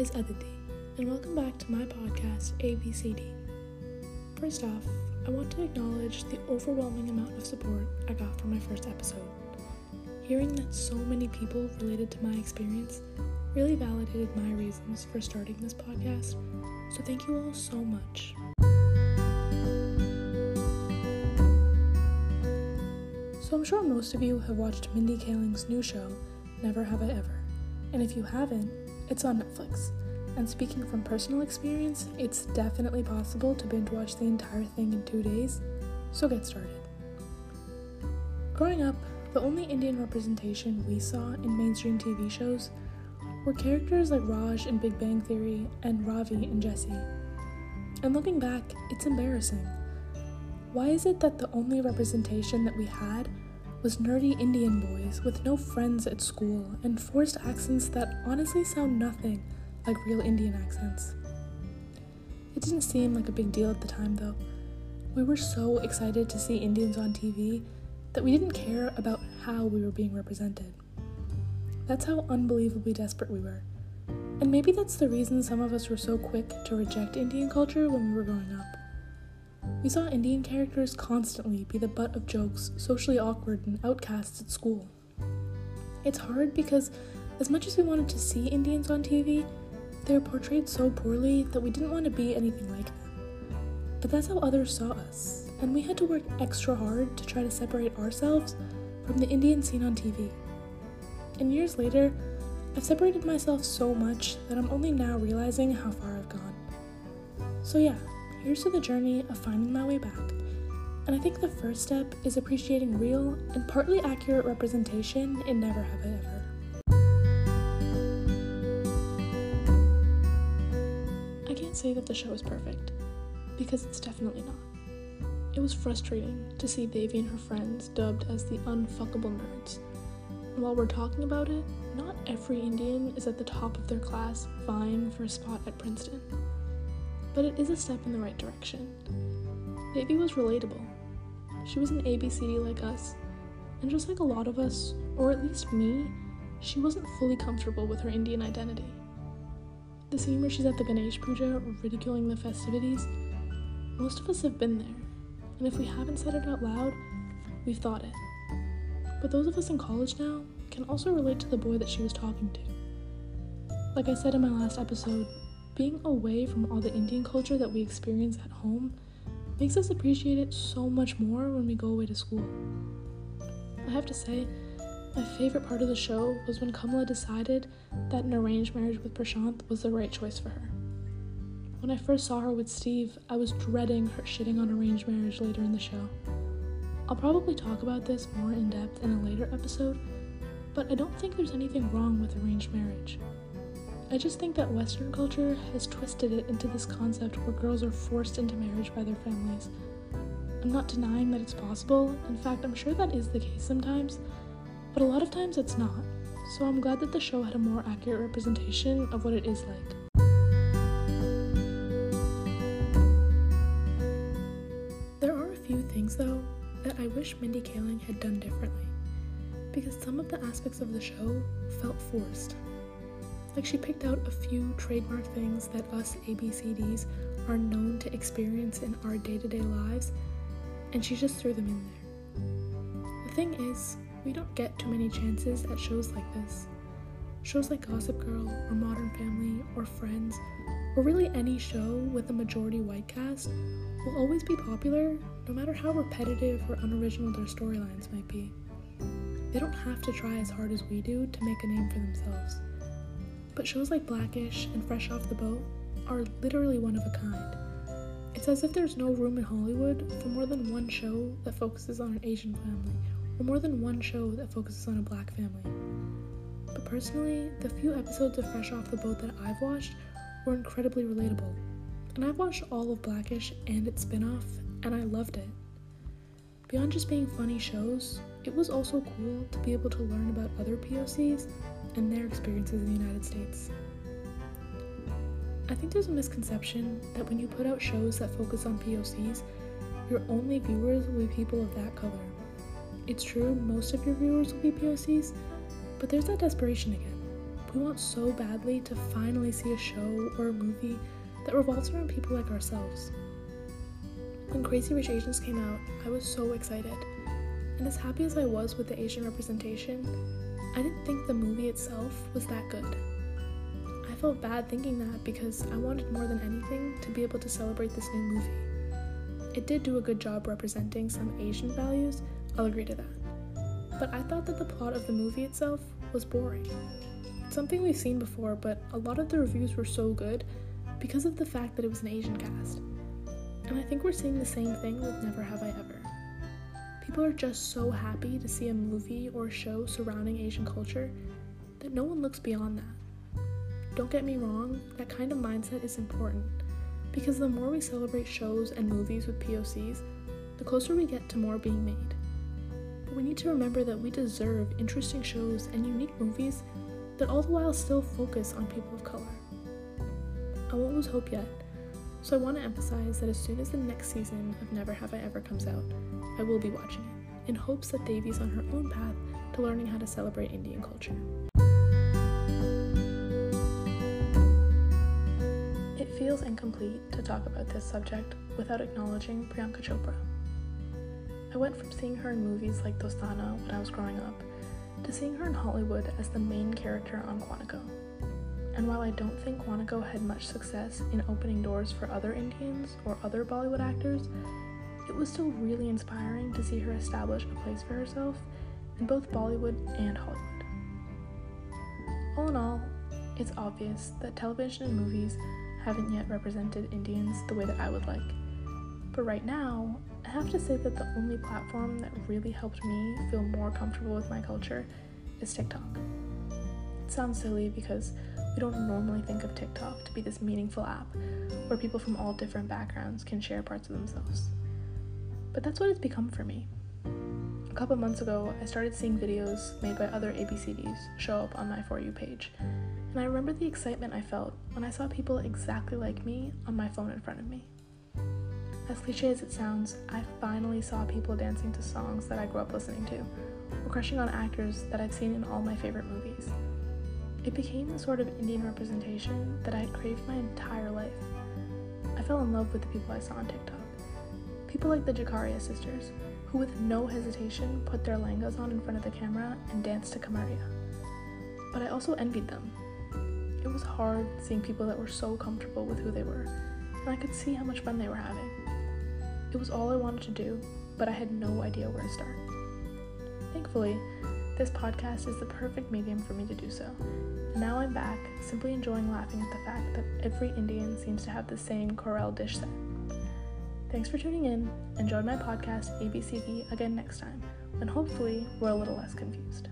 is Aditi, and welcome back to my podcast, ABCD. First off, I want to acknowledge the overwhelming amount of support I got from my first episode. Hearing that so many people related to my experience really validated my reasons for starting this podcast, so thank you all so much. So, I'm sure most of you have watched Mindy Kaling's new show, Never Have I Ever. And if you haven't, it's on Netflix. And speaking from personal experience, it's definitely possible to binge watch the entire thing in two days, so get started. Growing up, the only Indian representation we saw in mainstream TV shows were characters like Raj in Big Bang Theory and Ravi in Jessie. And looking back, it's embarrassing. Why is it that the only representation that we had was nerdy Indian boys with no friends at school and forced accents that honestly sound nothing like real Indian accents? It didn't seem like a big deal at the time though. We were so excited to see Indians on TV that we didn't care about how we were being represented. That's how unbelievably desperate we were. And maybe that's the reason some of us were so quick to reject Indian culture when we were growing up. We saw Indian characters constantly be the butt of jokes, socially awkward, and outcasts at school. It's hard because, as much as we wanted to see Indians on TV, they were portrayed so poorly that we didn't want to be anything like them. But that's how others saw us, and we had to work extra hard to try to separate ourselves from the Indian scene on TV. And years later, I've separated myself so much that I'm only now realizing how far I've gone. So, yeah, here's to the journey of finding my way back. And I think the first step is appreciating real and partly accurate representation in Never Have I Ever. I can't say that the show is perfect, because it's definitely not. It was frustrating to see Devi and her friends dubbed as the unfuckable nerds. And while we're talking about it, not every Indian is at the top of their class vying for a spot at Princeton but it is a step in the right direction. Devi was relatable. She was an ABCD like us, and just like a lot of us, or at least me, she wasn't fully comfortable with her Indian identity. The scene where she's at the Ganesh Puja ridiculing the festivities, most of us have been there, and if we haven't said it out loud, we've thought it. But those of us in college now can also relate to the boy that she was talking to. Like I said in my last episode, being away from all the Indian culture that we experience at home makes us appreciate it so much more when we go away to school. I have to say, my favorite part of the show was when Kamala decided that an arranged marriage with Prashant was the right choice for her. When I first saw her with Steve, I was dreading her shitting on arranged marriage later in the show. I'll probably talk about this more in depth in a later episode, but I don't think there's anything wrong with arranged marriage. I just think that Western culture has twisted it into this concept where girls are forced into marriage by their families. I'm not denying that it's possible, in fact, I'm sure that is the case sometimes, but a lot of times it's not. So I'm glad that the show had a more accurate representation of what it is like. There are a few things, though, that I wish Mindy Kaling had done differently, because some of the aspects of the show felt forced. Like she picked out a few trademark things that us ABCDs are known to experience in our day to day lives, and she just threw them in there. The thing is, we don't get too many chances at shows like this. Shows like Gossip Girl, or Modern Family, or Friends, or really any show with a majority white cast will always be popular no matter how repetitive or unoriginal their storylines might be. They don't have to try as hard as we do to make a name for themselves. But shows like Blackish and Fresh Off the Boat are literally one of a kind. It's as if there's no room in Hollywood for more than one show that focuses on an Asian family, or more than one show that focuses on a black family. But personally, the few episodes of Fresh Off the Boat that I've watched were incredibly relatable. And I've watched all of Blackish and its spin off, and I loved it. Beyond just being funny shows, it was also cool to be able to learn about other POCs and their experiences in the United States. I think there's a misconception that when you put out shows that focus on POCs, your only viewers will be people of that color. It's true, most of your viewers will be POCs, but there's that desperation again. We want so badly to finally see a show or a movie that revolves around people like ourselves. When Crazy Rich Asians came out, I was so excited. And as happy as I was with the Asian representation, I didn't think the movie itself was that good. I felt bad thinking that because I wanted more than anything to be able to celebrate this new movie. It did do a good job representing some Asian values, I'll agree to that. But I thought that the plot of the movie itself was boring. It's something we've seen before, but a lot of the reviews were so good because of the fact that it was an Asian cast. And I think we're seeing the same thing with Never Have I Ever. People are just so happy to see a movie or show surrounding Asian culture that no one looks beyond that. Don't get me wrong, that kind of mindset is important because the more we celebrate shows and movies with POCs, the closer we get to more being made. But we need to remember that we deserve interesting shows and unique movies that all the while still focus on people of color. I won't lose hope yet so I want to emphasize that as soon as the next season of Never Have I Ever comes out, I will be watching it, in hopes that Devi's on her own path to learning how to celebrate Indian culture. It feels incomplete to talk about this subject without acknowledging Priyanka Chopra. I went from seeing her in movies like Dostana when I was growing up to seeing her in Hollywood as the main character on Quantico. And while I don't think Quantico had much success in opening doors for other Indians or other Bollywood actors, it was still really inspiring to see her establish a place for herself in both Bollywood and Hollywood. All in all, it's obvious that television and movies haven't yet represented Indians the way that I would like. But right now, I have to say that the only platform that really helped me feel more comfortable with my culture is TikTok. It sounds silly because we don't normally think of TikTok to be this meaningful app where people from all different backgrounds can share parts of themselves. But that's what it's become for me. A couple months ago, I started seeing videos made by other ABCDs show up on my For You page, and I remember the excitement I felt when I saw people exactly like me on my phone in front of me. As cliche as it sounds, I finally saw people dancing to songs that I grew up listening to, or crushing on actors that I'd seen in all my favorite movies. It became the sort of Indian representation that I had craved my entire life. I fell in love with the people I saw on TikTok. People like the Jakaria sisters, who with no hesitation put their langas on in front of the camera and danced to Kamaria. But I also envied them. It was hard seeing people that were so comfortable with who they were, and I could see how much fun they were having. It was all I wanted to do, but I had no idea where to start. Thankfully, this podcast is the perfect medium for me to do so. Now I'm back, simply enjoying laughing at the fact that every Indian seems to have the same Corelle dish set. Thanks for tuning in, and join my podcast ABCD again next time, when hopefully we're a little less confused.